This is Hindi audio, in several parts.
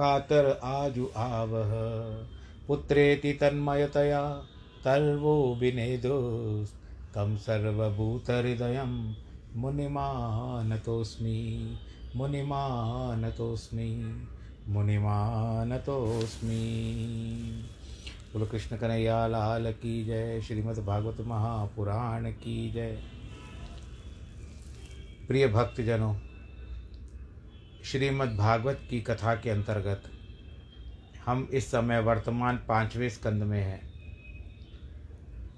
कातर आजु आवह। पुत्रेति तन्मयतया तर्वो विनेदोस्। तं सर्वभूतहृदयं मुनिमानतोऽस्मि। मुनिमानतोऽस्मि। मुनिमानतोऽस्मि। बोलो कृष्ण कन्हैया, लाल की जय। श्रीमद् भागवत महापुराण की जय। प्रिय भक्तजनों श्रीमद् भागवत की कथा के अंतर्गत हम इस समय वर्तमान पाँचवें स्कंद में हैं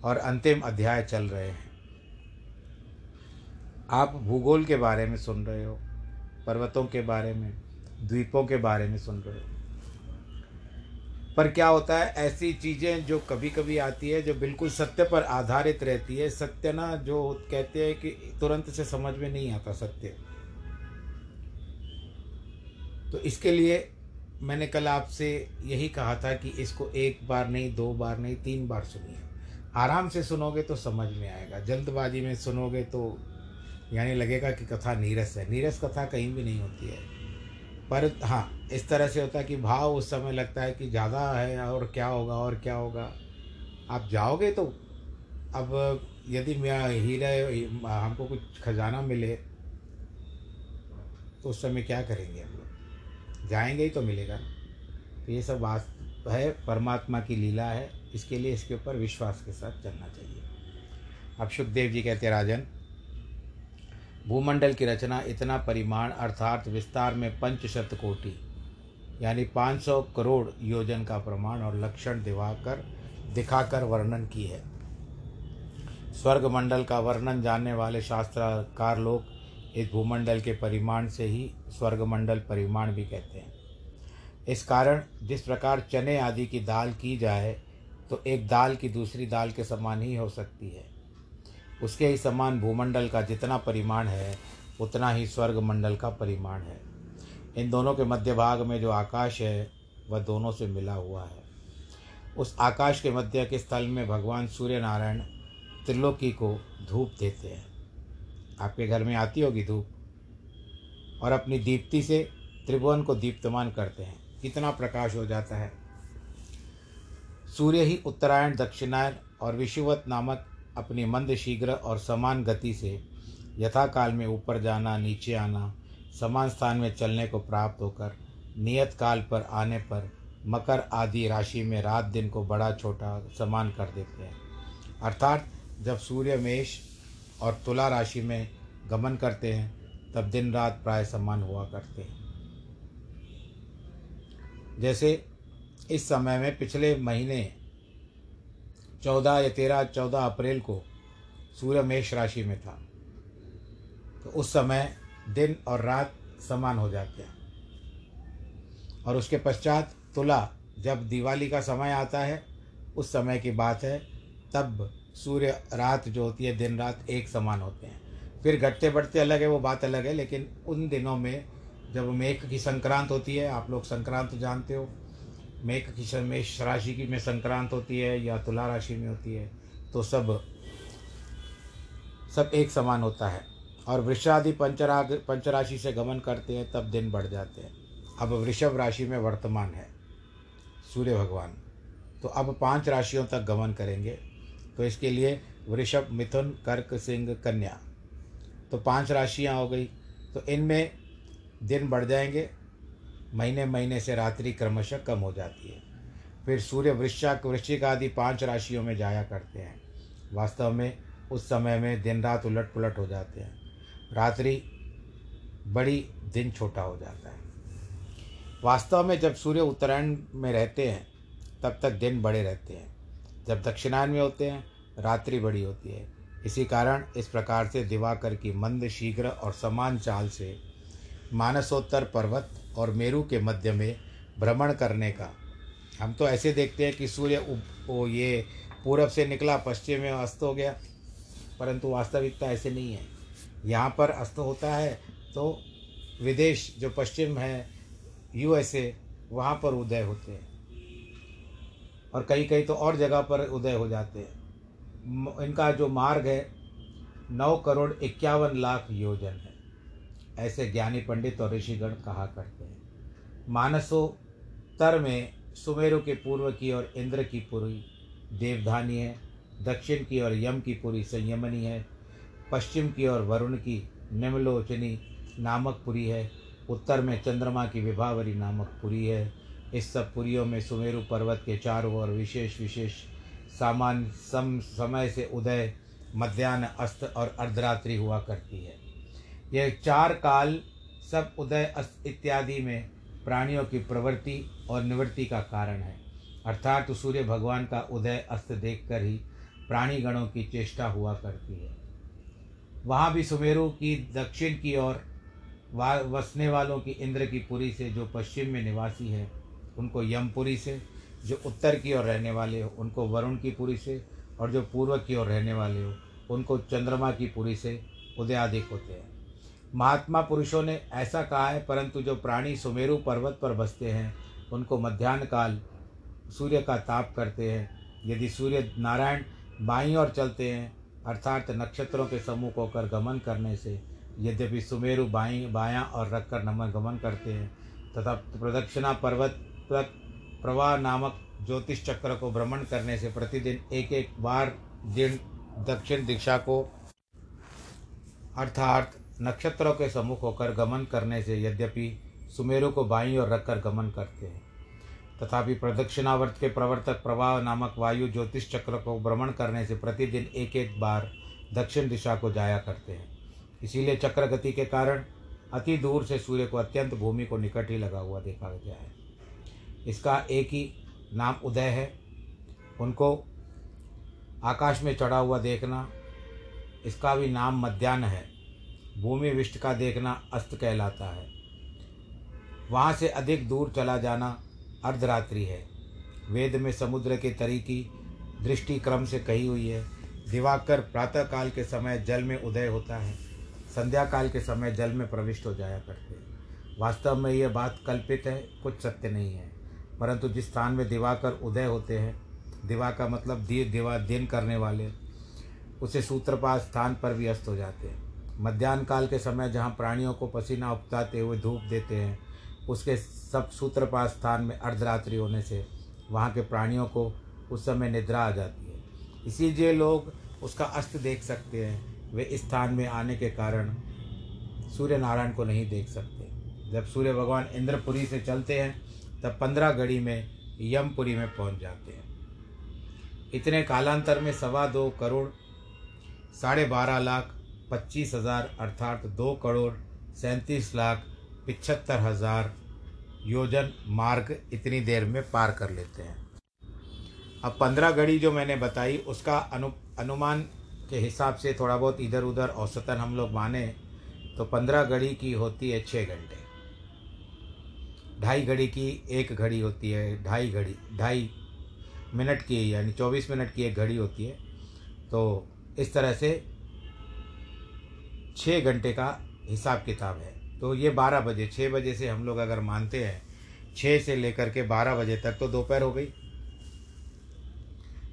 और अंतिम अध्याय चल रहे हैं। आप भूगोल के बारे में सुन रहे हो, पर्वतों के बारे में, द्वीपों के बारे में सुन रहे हो। पर क्या होता है, ऐसी चीज़ें जो कभी कभी आती है, जो बिल्कुल सत्य पर आधारित रहती है, सत्य ना जो कहते हैं कि तुरंत से समझ में नहीं आता सत्य। तो इसके लिए मैंने कल आपसे यही कहा था कि इसको एक बार नहीं, दो बार नहीं, तीन बार सुनिए। आराम से सुनोगे तो समझ में आएगा। जल्दबाजी में सुनोगे तो यानी लगेगा कि कथा नीरस है। नीरस कथा कहीं भी नहीं होती है। पर हाँ इस तरह से होता है कि भाव उस समय लगता है कि ज़्यादा है और क्या होगा, और क्या होगा। आप जाओगे तो अब यदि हीरे हमको कुछ खजाना मिले तो उस समय क्या करेंगे हम? लोग जाएँगे ही तो मिलेगा। तो ये सब बात है, परमात्मा की लीला है। इसके लिए इसके ऊपर विश्वास के साथ चलना चाहिए। अब सुखदेव जी कहते राजन, भूमंडल की रचना इतना परिमाण, अर्थात विस्तार में पंचशत कोटि यानी 500 करोड़ योजन का प्रमाण और लक्षण दिवाकर, दिखाकर वर्णन की है। स्वर्ग मंडल का वर्णन जानने वाले शास्त्रकार लोग इस भूमंडल के परिमाण से ही स्वर्गमंडल परिमाण भी कहते हैं। इस कारण जिस प्रकार चने आदि की दाल की जाए तो एक दाल की दूसरी दाल के समान ही हो सकती है। उसके ही समान भूमंडल का जितना परिमाण है, उतना ही स्वर्गमंडल का परिमाण है। इन दोनों के मध्य भाग में जो आकाश है, वह दोनों से मिला हुआ है। उस आकाश के मध्य के स्थल में भगवान सूर्य नारायण त्रिलोकी को धूप देते हैं। आपके घर में आती होगी धूप, और अपनी दीप्ति से त्रिभुवन को दीप्तमान करते हैं। कितना प्रकाश हो जाता है। सूर्य ही उत्तरायण, दक्षिणायन और विषुवत नामक अपनी मंद, शीघ्र और समान गति से यथाकाल में ऊपर जाना, नीचे आना, समान स्थान में चलने को प्राप्त होकर, नियत काल पर आने पर मकर आदि राशि में रात दिन को बड़ा, छोटा, समान कर देते हैं। अर्थात जब सूर्य मेष और तुला राशि में गमन करते हैं, तब दिन रात प्राय समान हुआ करते हैं। जैसे इस समय में पिछले महीने चौदह या तेरह, चौदह अप्रैल को सूर्य मेष राशि में था तो उस समय दिन और रात समान हो जाते हैं। और उसके पश्चात तुला, जब दिवाली का समय आता है, उस समय की बात है, तब सूर्य रात जो होती है, दिन रात एक समान होते हैं। फिर घटते बढ़ते अलग है, वो बात अलग है, लेकिन उन दिनों में जब मेघ की संक्रांत होती है, आप लोग संक्रांत जानते हो, मेघ की मेष राशि की में संक्रांत होती है या तुला राशि में होती है तो सब सब एक समान होता है। और वृषादि पंचराग, पंचराशि से गमन करते हैं, तब दिन बढ़ जाते हैं। अब वृषभ राशि में वर्तमान है, सूर्य भगवान। तो अब पाँच राशियों तक गमन करेंगे। तो इसके लिए वृषभ, मिथुन, कर्क, सिंह, कन्या। तो पाँच राशियाँ हो गई। तो इनमें दिन बढ़ जाएँगे। महीने महीने से रात्रि क्रमशः कम हो जाती है। फिर सूर्य वृश्चिक वृश्चिक आदि पाँच राशियों में जाया करते हैं। वास्तव में उस समय में दिन रात उलट पुलट हो जाते हैं। रात्रि बड़ी, दिन छोटा हो जाता है। वास्तव में जब सूर्य उत्तरायण में रहते हैं, तब तक दिन बड़े रहते हैं। जब दक्षिणायन में होते हैं, रात्रि बड़ी होती है। इसी कारण इस प्रकार से दिवाकर की मंद, शीघ्र और समान चाल से मानसोत्तर पर्वत और मेरू के मध्य में भ्रमण करने का। हम तो ऐसे देखते हैं कि सूर्य वो ये पूरब से निकला, पश्चिम में अस्त हो गया, परंतु वास्तविकता ऐसे नहीं है। यहाँ पर अस्त होता है तो विदेश जो पश्चिम है, यूएसए, वहाँ पर उदय होते हैं। और कहीं कहीं तो और जगह पर उदय हो जाते हैं। इनका जो मार्ग है, नौ करोड़ इक्यावन लाख योजन है। ऐसे ज्ञानी पंडित और ऋषिगण कहा करते हैं। मानसोत्तर में सुमेरु के पूर्व की ओर इंद्र की पूरी देवधानी है, दक्षिण की ओर यम की पूरी संयमनी है, पश्चिम की ओर वरुण की निमलोचनी नामक पुरी है, उत्तर में चंद्रमा की विभावरी नामक पुरी है इस सब पुरियों में सुमेरु पर्वत के चारों ओर विशेष विशेष सामान्य सम समय से उदय, मध्यान्ह, अस्त और अर्धरात्रि हुआ करती है। यह चार काल सब उदय, अस्त इत्यादि में प्राणियों की प्रवृत्ति और निवृत्ति का कारण है। अर्थात सूर्य भगवान का उदय, अस्त देखकर ही प्राणी गणों की चेष्टा हुआ करती है। वहाँ भी सुमेरु की दक्षिण की ओर वसने वालों की इंद्र की पुरी से जो पश्चिम में निवासी है उनको यमपुरी से, जो उत्तर की ओर रहने वाले हो, उनको वरुण की पुरी से और जो पूर्व की ओर रहने वाले हो, उनको चंद्रमा की पुरी से उदयादिक होते हैं। महात्मा पुरुषों ने ऐसा कहा है, परंतु जो प्राणी सुमेरु पर्वत पर बसते हैं, उनको मध्यान्ह काल सूर्य का ताप करते हैं। यदि सूर्य नारायण बाई ओर चलते हैं, अर्थात नक्षत्रों के सम्मुख होकर गमन करने से, यद्यपि सुमेरु बाई, बायां और रखकर नमन गमन करते हैं, तथा प्रदक्षिणा पर्वत प्रवाह नामक ज्योतिष चक्र को भ्रमण करने से प्रतिदिन एक एक बार दिन दक्षिण दिशा को, अर्थात नक्षत्रों के सम्मुख होकर गमन करने से यद्यपि सुमेरु को बाई और रखकर गमन करते हैं। तथापि प्रदक्षिणावर्त के प्रवर्तक प्रवाह नामक वायु ज्योतिष चक्र को भ्रमण करने से प्रतिदिन एक एक बार दक्षिण दिशा को जाया करते हैं। इसीलिए चक्र गति के कारण अति दूर से सूर्य को अत्यंत भूमि को निकट ही लगा हुआ देखा गया है। इसका एक ही नाम उदय है। उनको आकाश में चढ़ा हुआ देखना, इसका भी नाम मध्यान्ह है। भूमि विष्ट का देखना अस्त कहलाता है। वहाँ से अधिक दूर चला जाना अर्धरात्रि है। वेद में समुद्र के तरीकी दृष्टि क्रम से कही हुई है। दिवाकर प्रातः काल के समय जल में उदय होता है। संध्या काल के समय जल में प्रविष्ट हो जाया करते वास्तव में यह बात कल्पित है, कुछ सत्य नहीं है। परंतु जिस स्थान में दिवाकर उदय होते हैं, दिवा का मतलब दी, दिवा, दिन करने वाले, उसे सूत्रपात स्थान पर भी अस्त हो जाते हैं। मध्यान्ह काल के समय जहाँ प्राणियों को पसीना उपताते हुए धूप देते हैं, उसके सब सूत्रपात स्थान में अर्धरात्रि होने से वहाँ के प्राणियों को उस समय निद्रा आ जाती है। इसीलिए लोग उसका अस्त देख सकते हैं। वे इस स्थान में आने के कारण सूर्य नारायण को नहीं देख सकते। जब सूर्य भगवान इंद्रपुरी से चलते हैं तब पंद्रह घड़ी में यमपुरी में पहुँच जाते हैं। इतने कालांतर में सवा दो करोड़, साढ़े बारह लाख, पच्चीस हज़ार, अर्थात दो करोड़, सैंतीस लाख, पिछहत्तर हज़ार योजन मार्ग इतनी देर में पार कर लेते हैं। अब पंद्रह घड़ी जो मैंने बताई, उसका अनु, अनुमान के हिसाब से थोड़ा बहुत इधर उधर औसतन हम लोग माने तो पंद्रह घड़ी की होती है छः घंटे। ढाई घड़ी की एक घड़ी होती है, ढाई घड़ी, ढाई मिनट की, यानी चौबीस मिनट की एक घड़ी होती है। तो इस तरह से छः घंटे का हिसाब किताब है। तो ये बारह बजे छः बजे से हम लोग अगर मानते हैं छः से लेकर के बारह बजे तक तो दोपहर हो गई।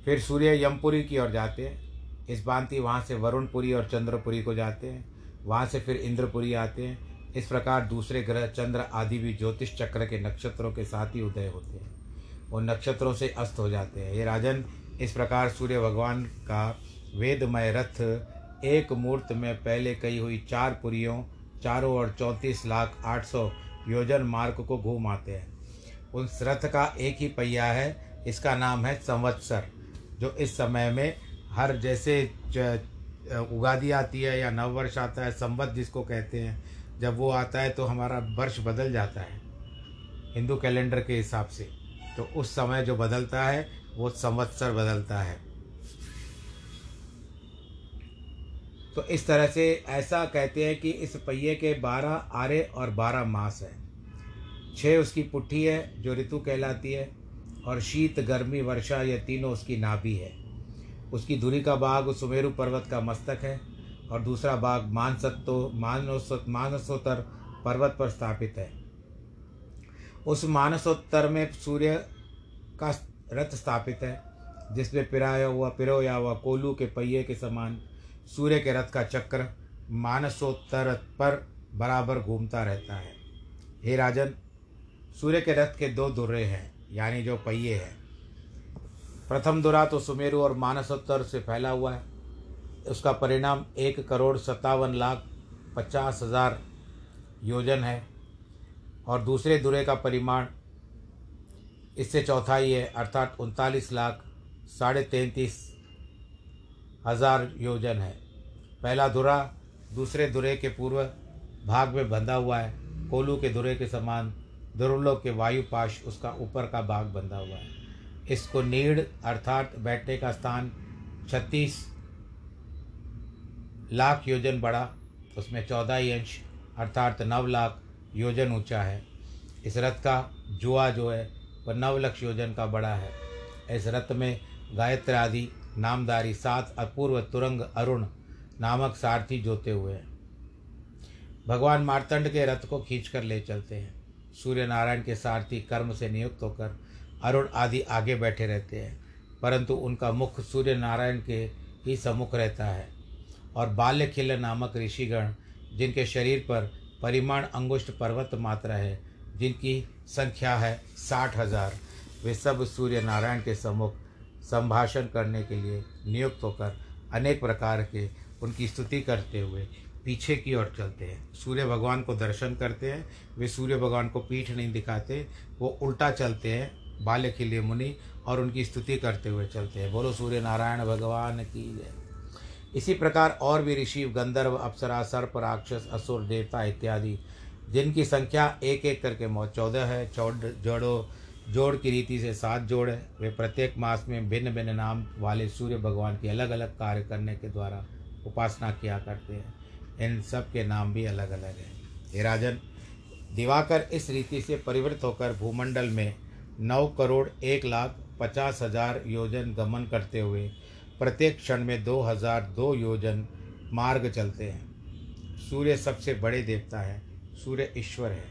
फिर सूर्य यमपुरी की ओर जाते हैं। इस भांति वहाँ से वरुणपुरी और चंद्रपुरी को जाते हैं। वहाँ से फिर इंद्रपुरी आते हैं। इस प्रकार दूसरे ग्रह चंद्र आदि भी ज्योतिष चक्र के नक्षत्रों के साथ ही उदय होते हैं। और नक्षत्रों से अस्त हो जाते हैं। ये राजन इस प्रकार सूर्य भगवान का वेदमय रथ एक मूर्त में पहले कही हुई चार पुरियों, चारों और चौंतीस लाख आठ सौ योजन मार्ग को घूम आते हैं। उस रथ का एक ही पहिया है, इसका नाम है संवत्सर, जो इस समय में हर जैसे उगादी आती है या नववर्ष आता है, संवत जिसको कहते हैं जब वो आता है तो हमारा वर्ष बदल जाता है, हिंदू कैलेंडर के हिसाब से। तो उस समय जो बदलता है, वो संवत्सर बदलता है। तो इस तरह से ऐसा कहते हैं कि इस पहिए के बारह आरे और बारह मास हैं। छः उसकी पुट्ठी है, जो ऋतु कहलाती है, और शीत, गर्मी, वर्षा, ये तीनों उसकी नाभि है। उसकी धुरी का भाग, सुमेरु पर्वत का मस्तक है और दूसरा भाग मानसत्तो, मानसोत मानसोत्तर पर्वत पर स्थापित है। उस मानसोत्तर में सूर्य का रथ स्थापित है, जिसमें पिराया हुआ, पिरोया हुआ कोलू के पहिए के समान सूर्य के रथ का चक्र मानसोत्तर पर बराबर घूमता रहता है। हे राजन, सूर्य के रथ के दो दुर्रे हैं, यानी जो पहिए हैं। प्रथम दुरा तो सुमेरु और मानसोत्तर से फैला हुआ है उसका परिणाम एक करोड़ सत्तावन लाख पचास हज़ार योजन है। और दूसरे दुरे का परिमाण इससे चौथाई है, अर्थात उनतालीस लाख साढ़े तैंतीस हज़ार योजन है। पहला धुरा दूसरे धुरे के पूर्व भाग में बंधा हुआ है। कोलू के धुरे के समान दुर्लो के वायुपाश उसका ऊपर का भाग बंधा हुआ है। इसको नीड़, अर्थात बैठने का स्थान छत्तीस लाख योजन बड़ा, उसमें चौदह ही अंश अर्थात नव लाख योजन ऊँचा है। इस रथ का जुआ जो है वह नव लक्ष योजन का बड़ा है। इस रथ में गायत्र आदि, नामदारी सात, अपूर्व तुरंग अरुण नामक सारथी जोते हुए हैं। भगवान मारतंड के रथ को खींच कर ले चलते हैं। सूर्य नारायण के सारथी कर्म से नियुक्त होकर अरुण आदि आगे बैठे रहते हैं, परंतु उनका मुख सूर्य नारायण के ही सम्मुख रहता है। और बाल्य खिल नामक ऋषिगण, जिनके शरीर पर परिमाण अंगुष्ठ पर्वत मात्रा है, जिनकी संख्या है साठ हज़ार, वे सब सूर्य नारायण के सम्मुख संभाषण करने के लिए नियुक्त होकर अनेक प्रकार के उनकी स्तुति करते हुए पीछे की ओर चलते हैं। सूर्य भगवान को दर्शन करते हैं, वे सूर्य भगवान को पीठ नहीं दिखाते, वो उल्टा चलते हैं, बाल्य खिले मुनि और उनकी स्तुति करते हुए चलते हैं। बोलो सूर्य नारायण भगवान की जय। इसी प्रकार और भी ऋषि, गंधर्व, अप्सरा, सर्प, राक्षस, असुर, देवता इत्यादि, जिनकी संख्या एक एक करके चौदह है। चौड़ जोड़ो, जोड़ की रीति से सात जोड़ है। वे प्रत्येक मास में भिन्न भिन्न नाम वाले सूर्य भगवान की अलग अलग कार्य करने के द्वारा उपासना किया करते हैं। इन सब के नाम भी अलग अलग हैं। हे राजन, दिवाकर इस रीति से परिवृत होकर भूमंडल में नौ करोड़ एक लाख पचास हज़ार योजन गमन करते हुए प्रत्येक क्षण में दो हज़ार दो योजन मार्ग चलते हैं। सूर्य सबसे बड़े देवता है, सूर्य ईश्वर है।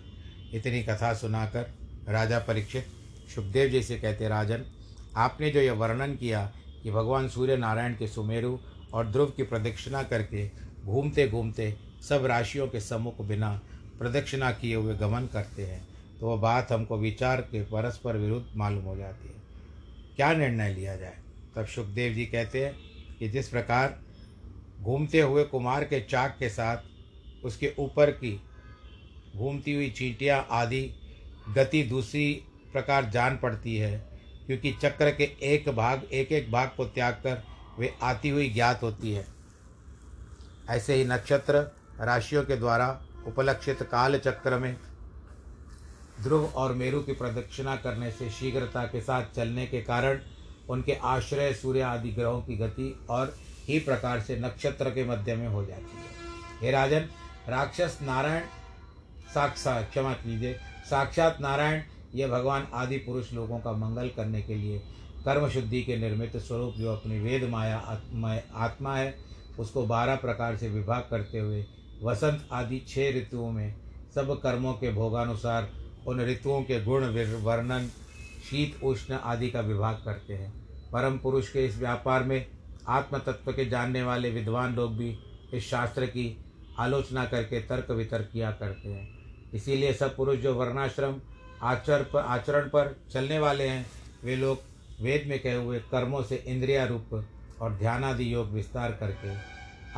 इतनी कथा सुनाकर राजा परीक्षित सुखदेव जी से कहते, राजन, आपने जो यह वर्णन किया कि भगवान सूर्य नारायण के सुमेरु और ध्रुव की प्रदक्षिणा करके घूमते घूमते सब राशियों के सम्मुख बिना प्रदक्षिणा किए हुए गमन करते हैं तो वह बात हमको विचार के परस्पर विरुद्ध मालूम हो जाती है। क्या निर्णय लिया जाए? तब सुखदेव जी कहते हैं कि जिस प्रकार घूमते हुए कुमार के चाक के साथ उसके ऊपर की घूमती हुई चींटियाँ आदि गति दूसरी प्रकार जान पड़ती है, क्योंकि चक्र के एक भाग एक एक भाग को त्याग कर वे आती हुई ज्ञात होती है। ऐसे ही नक्षत्र राशियों के द्वारा उपलक्षित काल चक्र में ध्रुव और मेरु की प्रदक्षिणा करने से शीघ्रता के साथ चलने के कारण उनके आश्रय, सूर्य आदि ग्रहों की गति और ही प्रकार से नक्षत्र के मध्य में हो जाती है। हे राजन, राक्षस नारायण साक्षात क्षमा कीजिए। साक्षात नारायण, ये भगवान आदि पुरुष लोगों का मंगल करने के लिए कर्म शुद्धि के निर्मित स्वरूप जो अपनी वेद माया आत्मा है, उसको बारह प्रकार से विभाग करते हुए वसंत आदि छह ऋतुओं में सब कर्मों के भोगानुसार उन ऋतुओं के गुण वर्णन शीत, उष्ण आदि का विभाग करते हैं। परम पुरुष के इस व्यापार में आत्म तत्व के जानने वाले विद्वान लोग भी इस शास्त्र की आलोचना करके तर्क वितर्क किया करते हैं। इसीलिए सब पुरुष जो वर्णाश्रम, आचर पर, आचरण पर चलने वाले हैं, वे लोग वेद में कहे हुए कर्मों से इंद्रिया रूप और ध्यानादि योग विस्तार करके।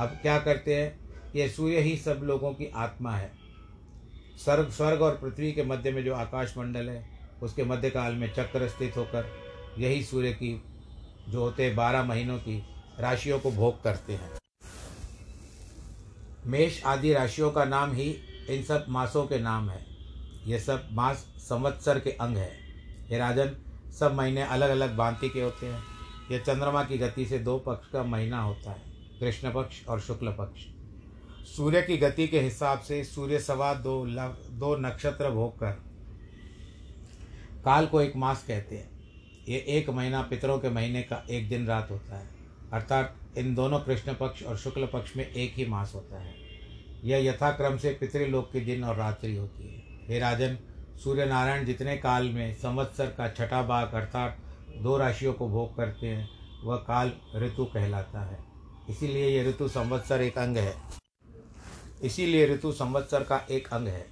अब क्या करते हैं? ये सूर्य ही सब लोगों की आत्मा है। स्वर्ग स्वर्ग और पृथ्वी के मध्य में जो आकाश मंडल है उसके मध्यकाल में चक्र स्थित होकर यही सूर्य की, जो होते बारह महीनों की, राशियों को भोग करते हैं। मेष आदि राशियों का नाम ही इन सब मासों के नाम है। ये सब मास संवत्सर के अंग है। ये राजन सब महीने अलग अलग भांति के होते हैं। ये चंद्रमा की गति से दो पक्ष का महीना होता है, कृष्ण पक्ष और शुक्ल पक्ष। सूर्य की गति के हिसाब से सूर्य सवा दो दो नक्षत्र भोग कर काल को एक मास कहते हैं। ये एक महीना पितरों के महीने का एक दिन रात होता है। अर्थात इन दोनों कृष्ण पक्ष और शुक्ल पक्ष में एक ही मास होता है। यह यथाक्रम से पितृलोक के दिन और रात्रि होती है। हे राजन सूर्य नारायण जितने काल में संवत्सर का छठा भाग अर्थात दो राशियों को भोग करते हैं, वह काल ऋतु कहलाता है। इसीलिए यह ऋतु संवत्सर एक अंग है। इसीलिए ऋतु संवत्सर का एक अंग है।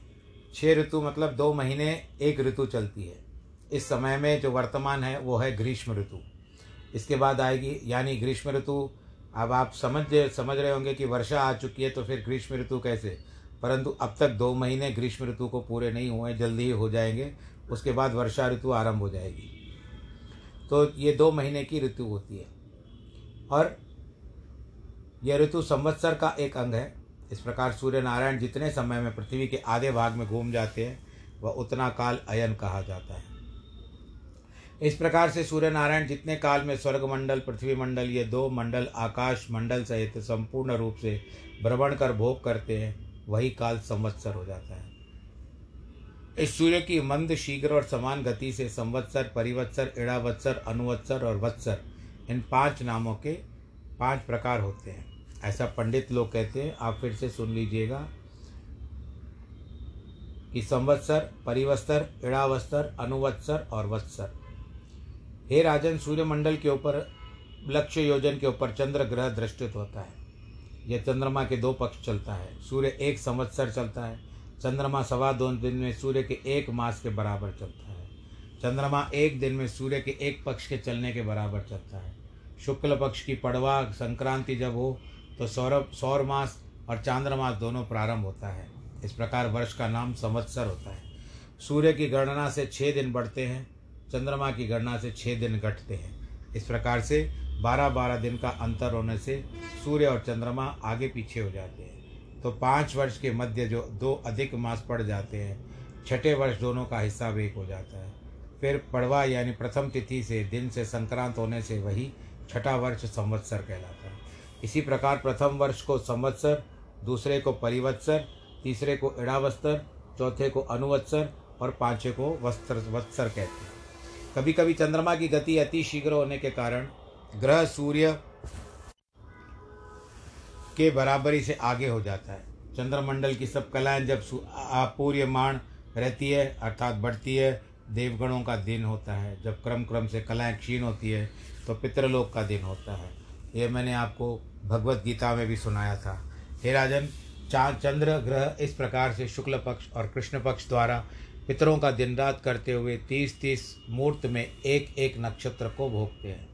छः ऋतु मतलब दो महीने एक ऋतु चलती है। इस समय में जो वर्तमान है, वो है ग्रीष्म ऋतु। इसके बाद आएगी, यानी ग्रीष्म ऋतु। अब आप समझ समझ रहे होंगे कि वर्षा आ चुकी है तो फिर ग्रीष्म ऋतु कैसे? परंतु अब तक दो महीने ग्रीष्म ऋतु को पूरे नहीं हुए जल्दी ही हो जाएँगे। उसके बाद वर्षा ऋतु आरंभ हो जाएगी। तो ये दो महीने की ऋतु होती है। और यह ऋतु संवत्सर का एक अंग है। इस प्रकार सूर्य नारायण जितने समय में पृथ्वी के आधे भाग में घूम जाते हैं, वह उतना काल अयन कहा जाता है। इस प्रकार से सूर्य नारायण जितने काल में स्वर्ग मंडल पृथ्वी मंडल ये दो मंडल आकाश मंडल सहित संपूर्ण रूप से भ्रमण कर भोग करते हैं, वही काल संवत्सर हो जाता है। इस सूर्य की मंद, शीघ्र और समान गति से संवत्सर, परिवत्सर, इड़ावत्सर, अनुवत्सर और वत्सर, इन पाँच नामों के पाँच प्रकार होते हैं। ऐसा पंडित लोग कहते हैं, आप फिर से सुन लीजिएगा कि संवत्सर, परिवत्सर, इड़ावत्सर, अनुवत्सर और वत्सर। हे राजन, सूर्यमंडल के ऊपर, लक्ष्य योजन के ऊपर चंद्र ग्रह दृष्टित होता है। यह चंद्रमा के दो पक्ष चलता है। सूर्य एक संवत्सर चलता है। चंद्रमा सवा दो दिन में सूर्य के एक मास के बराबर चलता है। चंद्रमा एक दिन में सूर्य के एक पक्ष के चलने के बराबर चलता है। शुक्ल पक्ष की पड़वा संक्रांति जब हो तो सौरभ, सौर मास और चांद्रमास दोनों प्रारंभ होता है। इस प्रकार वर्ष का नाम संवत्सर होता है। सूर्य की गणना से छः दिन बढ़ते हैं। चंद्रमा की गणना से छः दिन घटते हैं। इस प्रकार से बारह बारह दिन का अंतर होने से सूर्य और चंद्रमा आगे पीछे हो जाते हैं। तो पाँच वर्ष के मध्य जो दो अधिक मास पड़ जाते हैं, छठे वर्ष दोनों का हिस्सा वेक हो जाता है। फिर पड़वा यानी प्रथम तिथि से दिन से संक्रांत होने से वही छठा वर्ष संवत्सर कहलाता है। इसी प्रकार प्रथम वर्ष को संवत्सर, दूसरे को परिवत्सर, तीसरे को इड़ावस्तर, चौथे को अनुवत्सर और पाँचवें को वस्त्र वत्सर कहते हैं। कभी कभी चंद्रमा की गति अति शीघ्र होने के कारण ग्रह सूर्य के बराबरी से आगे हो जाता है। चंद्रमंडल की सब कलाएँ जब अपूर्यमाण रहती है, अर्थात बढ़ती है, देवगणों का दिन होता है। जब क्रम क्रम से कलाएँ क्षीण होती है तो पितृलोक का दिन होता है। ये मैंने आपको भगवत गीता में भी सुनाया था। हे राजन चाँद चंद्र ग्रह इस प्रकार से शुक्ल पक्ष और कृष्ण पक्ष द्वारा पितरों का दिन रात करते हुए तीस तीस मुहूर्त में एक एक नक्षत्र को भोगते हैं।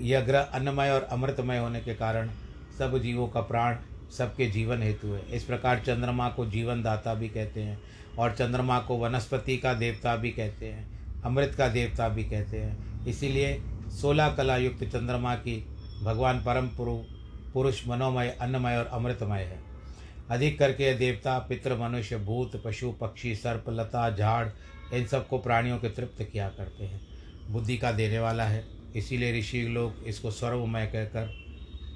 यह ग्रह अन्नमय और अमृतमय होने के कारण सब जीवों का प्राण सबके जीवन हेतु है। इस प्रकार चंद्रमा को जीवन दाता भी कहते हैं और चंद्रमा को वनस्पति का देवता भी कहते हैं, अमृत का देवता भी कहते हैं। इसीलिए सोलह कला युक्त चंद्रमा की भगवान परम पुरुष, मनोमय, अन्नमय और अमृतमय है। अधिक करके देवता, पितृ, मनुष्य, भूत, पशु, पक्षी, सर्प, लता, झाड़, इन सबको प्राणियों के तृप्त किया करते हैं। बुद्धि का देने वाला है। इसीलिए ऋषि लोग इसको सर्वमय कहकर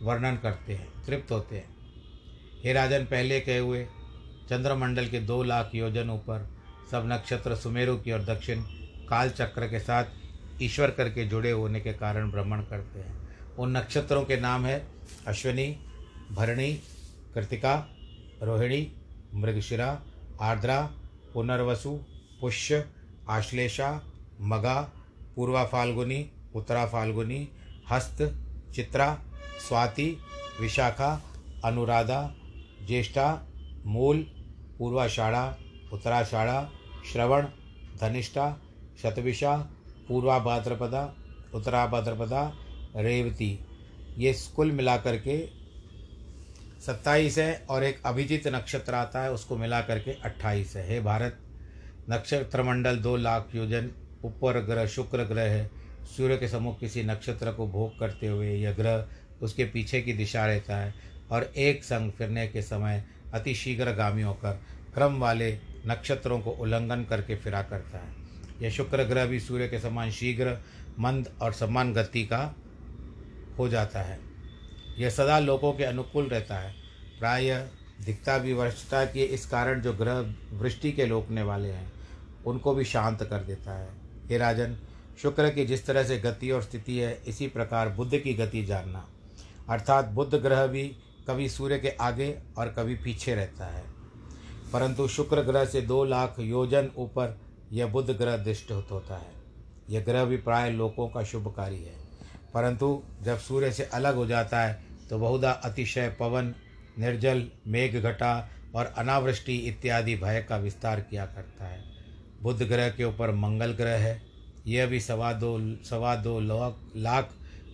वर्णन करते हैं, तृप्त होते हैं। हे राजन, पहले कहे हुए चंद्रमंडल के दो लाख योजन ऊपर सब नक्षत्र सुमेरु की और दक्षिण काल चक्र के साथ ईश्वर करके जुड़े होने के कारण भ्रमण करते हैं। उन नक्षत्रों के नाम है अश्विनी, भरणी, कृतिका रोहिणी, मृगशिरा, आर्द्रा, पुनर्वसु, पुष्य, आश्लेषा, मगा, पूर्वा फाल्गुनी, उत्तरा फाल्गुनी, हस्त, चित्रा, स्वाति, विशाखा, अनुराधा, ज्येष्ठा, मूल पूर्वाषाढ़ा उत्तराषाढ़ा श्रवण, धनिष्ठा शतविशा पूर्वा भाद्रपदा, उत्तरा भाद्रपदा, रेवती। ये कुल मिलाकर के सत्ताईस है और एक अभिजित नक्षत्र आता है, उसको मिला करके अट्ठाईस है। हे भारत नक्षत्र मंडल दो लाख योजन, ऊपर ग्रह शुक्र ग्रह है। सूर्य के सम्मुख किसी नक्षत्र को भोग करते हुए यह ग्रह उसके पीछे की दिशा रहता है और एक संग फिरने के समय अति शीघ्र गामी होकर क्रम वाले नक्षत्रों को उल्लंघन करके फिरा करता है। यह शुक्र ग्रह भी सूर्य के समान शीघ्र, मंद और समान गति का हो जाता है। यह सदा लोगों के अनुकूल रहता है। प्राय दिखता भी वर्षता के इस कारण जो ग्रह वृष्टि के लोकने वाले हैं, उनको भी शांत कर देता है। हे राजन, शुक्र की जिस तरह से गति और स्थिति है, इसी प्रकार बुद्ध की गति जानना। अर्थात बुद्ध ग्रह भी कभी सूर्य के आगे और कभी पीछे रहता है। परंतु शुक्र ग्रह से दो लाख योजन ऊपर यह बुद्ध ग्रह दृष्ट होता है। यह ग्रह भी प्राय लोगों का शुभकारी है। परंतु जब सूर्य से अलग हो जाता है तो बहुधा अतिशय पवन, निर्जल, मेघ घटा और अनावृष्टि इत्यादि भय का विस्तार किया करता है। बुध ग्रह के ऊपर मंगल ग्रह है। यह भी सवा दो सवा दो लाख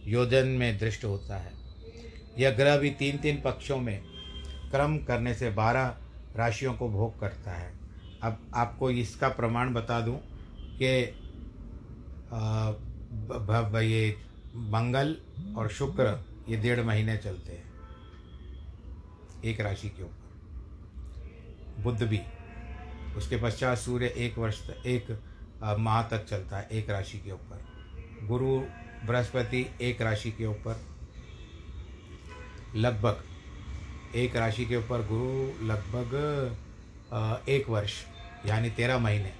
योजन में दृष्ट होता है। यह ग्रह भी तीन तीन पक्षों में क्रम करने से बारह राशियों को भोग करता है। अब आपको इसका प्रमाण बता दूँ कि ये मंगल और शुक्र ये डेढ़ महीने चलते हैं। एक राशि के ऊपर। बुद्ध भी, उसके पश्चात सूर्य एक वर्ष तक एक माह तक चलता है, एक राशि के ऊपर। गुरु, बृहस्पति एक राशि के ऊपर। लगभग, एक राशि के ऊपर गुरु लगभग एक वर्ष, यानी तेरह महीने।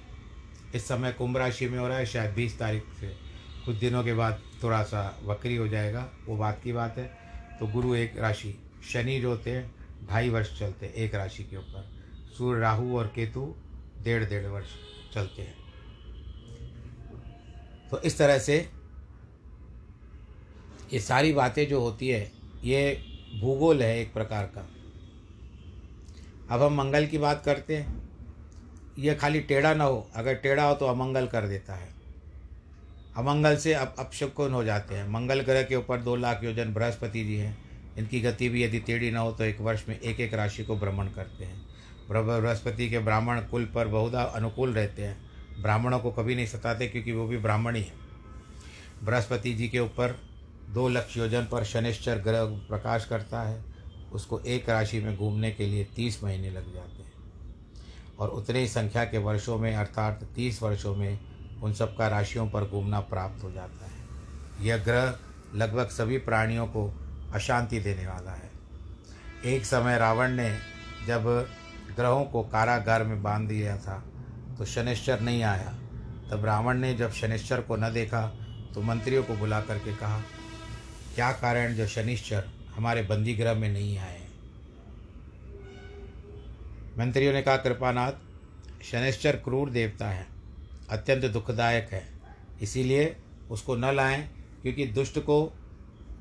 इस समय कुंभ राशि में हो रहा है, शायद बीस तारीख से। कुछ दिनों के बाद थोड़ा सा वक्री हो जाएगा, वो बात की बात है। तो गुरु एक राशि, शनि जो होते हैं, ढाई वर्ष चलते हैं, एक राशि के ऊपर। सूर्य, राहु और केतु डेढ़ डेढ़ वर्ष चलते हैं। तो इस तरह से ये सारी बातें जो होती है, ये भूगोल है एक प्रकार का। अब हम मंगल की बात करते हैं। यह खाली टेढ़ा ना हो, अगर टेढ़ा हो तो अमंगल कर देता है। अमंगल से अब अपशकुन हो जाते हैं। मंगल ग्रह के ऊपर दो लाख योजन बृहस्पति जी हैं। इनकी गति भी यदि टेढ़ी ना हो तो एक वर्ष में एक एक राशि को भ्रमण करते हैं। बृहस्पति के ब्राह्मण कुल पर बहुधा अनुकूल रहते हैं। ब्राह्मणों को कभी नहीं सताते क्योंकि वो भी ब्राह्मण ही है। बृहस्पति जी के ऊपर दो लक्ष योजन पर शनिश्चर ग्रह प्रकाश करता है। उसको एक राशि में घूमने के लिए तीस महीने लग जाते हैं। और उतने ही संख्या के वर्षों में, अर्थात तीस वर्षों में उन सब का राशियों पर घूमना प्राप्त हो जाता है। यह ग्रह लगभग सभी प्राणियों को अशांति देने वाला है। एक समय रावण ने जब ग्रहों को कारागार में बाँध दिया था तो शनिश्चर नहीं आया। तब रावण ने जब शनिश्चर को न देखा तो मंत्रियों को बुला करके कहा, क्या कारण जो शनिश्चर हमारे बंदी ग्रह में नहीं आए? मंत्रियों ने कहा, कृपानाथ, शनिश्चर क्रूर देवता है। अत्यंत दुखदायक है। इसीलिए उसको न लाएँ, क्योंकि दुष्ट को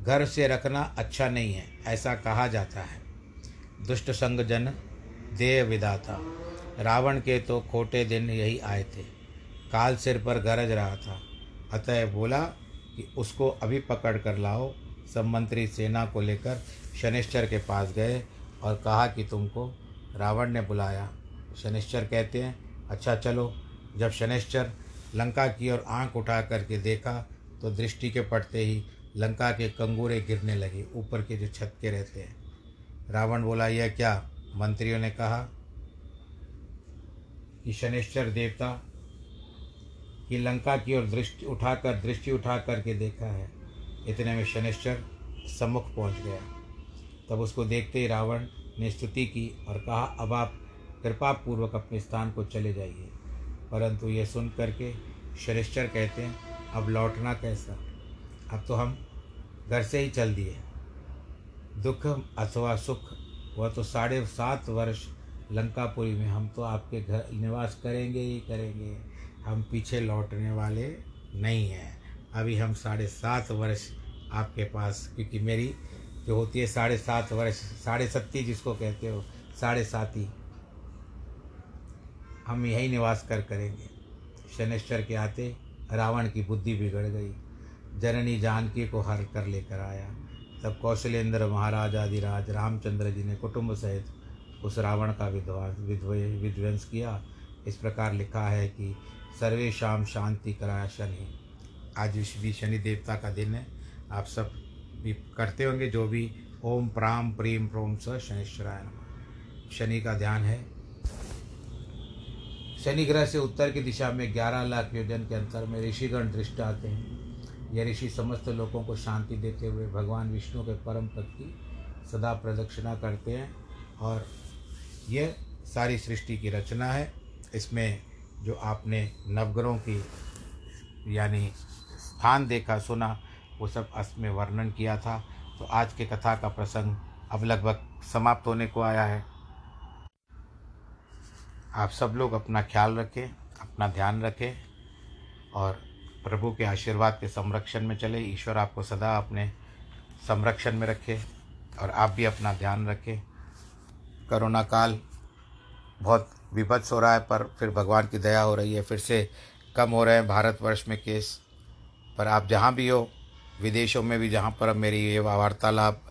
घर से रखना अच्छा नहीं है, ऐसा कहा जाता है। दुष्ट संग जन, देह विदाता। रावण के तो खोटे दिन यही आए थे। काल सिर पर गरज रहा था। अतः बोला कि उसको अभी पकड़ कर लाओ। सब मंत्री सेना को लेकर शनिश्चर के पास गए और कहा कि तुमको रावण ने बुलाया। शनिश्चर कहते हैं अच्छा चलो जब शनिश्चर लंका की ओर आँख उठा करके देखा तो दृष्टि के पड़ते ही लंका के कंगूरे गिरने लगे, ऊपर के जो छत के रहते हैं। रावण बोला, यह क्या? मंत्रियों ने कहा, कि शनिश्चर देवता की लंका की ओर दृष्टि उठाकर, दृष्टि उठा करके देखा है। इतने में शनिश्चर सम्मुख पहुँच गया। तब उसको देखते ही रावण ने स्तुति की और कहा, अब आप कृपापूर्वक अपने स्थान को चले जाइए। परंतु ये सुन करके शनिश्चर कहते हैं, अब लौटना कैसा? अब तो हम घर से ही चल दिए दुख अथवा सुख, वह तो साढ़े सात वर्ष लंकापुरी में हम तो आपके घर निवास करेंगे ही करेंगे। हम पीछे लौटने वाले नहीं हैं। अभी हम साढ़े सात वर्ष आपके पास, क्योंकि मेरी जो होती है साढ़े सात वर्ष, साढ़े सत्ती जिसको कहते हो, साढ़े साती हम यही निवास कर करेंगे। शनिश्चर के आते रावण की बुद्धि बिगड़ गई। जननी जानकी को हर कर लेकर आया। तब कौशलेंद्र, महाराज आदिराज, रामचंद्र जी ने कुटुंब सहित उस रावण का विध्वास विध्वे, विध्वंस किया। इस प्रकार लिखा है कि सर्वे शाम शांति कराया शनि। आज भी शनि देवता का दिन है। आप सब भी करते होंगे जो भी। ओम प्राम प्रेम प्रोम स शनिश्वराय नमः। शनि का ध्यान है। शनि ग्रह से उत्तर की दिशा में ग्यारह लाख योजन के अंतर में ऋषिगण दृष्ट आते हैं। यह ऋषि समस्त लोगों को शांति देते हुए भगवान विष्णु के परम पद की सदा प्रदक्षिणा करते हैं और यह सारी सृष्टि की रचना है। इसमें जो आपने नवग्रहों की, यानी स्थान देखा, सुना, वो सब अस्त में वर्णन किया था। तो आज के कथा का प्रसंग अब लगभग समाप्त होने को आया है। आप सब लोग अपना ख्याल रखें, अपना ध्यान रखें और प्रभु के आशीर्वाद के संरक्षण में चले। ईश्वर आपको सदा अपने संरक्षण में रखे और आप भी अपना ध्यान रखें। करोना काल बहुत विभत्स हो रहा है, पर फिर भगवान की दया हो रही है। फिर से कम हो रहे हैं भारतवर्ष में केस, पर आप जहाँ भी हो, विदेशों में भी जहाँ पर मेरी ये वार्तालाप,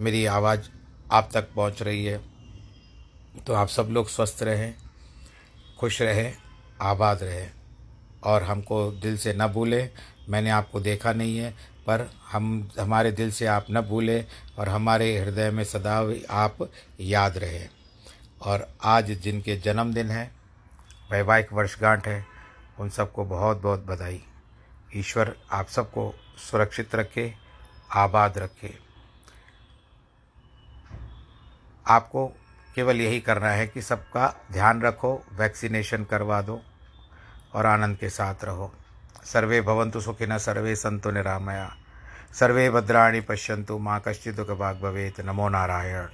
मेरी आवाज़ आप तक पहुँच रही है। तो आप सब लोग स्वस्थ रहें। खुश रहें, आबाद रहें और हमको दिल से न भूलें। मैंने आपको देखा नहीं है, पर हम, हमारे दिल से आप न भूलें और हमारे हृदय में सदा आप याद रहे। और आज जिनके जन्मदिन है, वैवाहिक वर्षगांठ है, उन सबको बहुत बहुत बधाई। ईश्वर आप सबको सुरक्षित रखे, आबाद रखे। आपको केवल यही करना है कि सबका ध्यान रखो, वैक्सीनेशन करवा दो और आनंद के साथ रहो। सर्वे भवंतु सुखिन, सर्वे संतु निरामया। सर्वे भद्राणी पश्यंतु माँ कश्चित दुख भाग भवेत। नमो नारायण।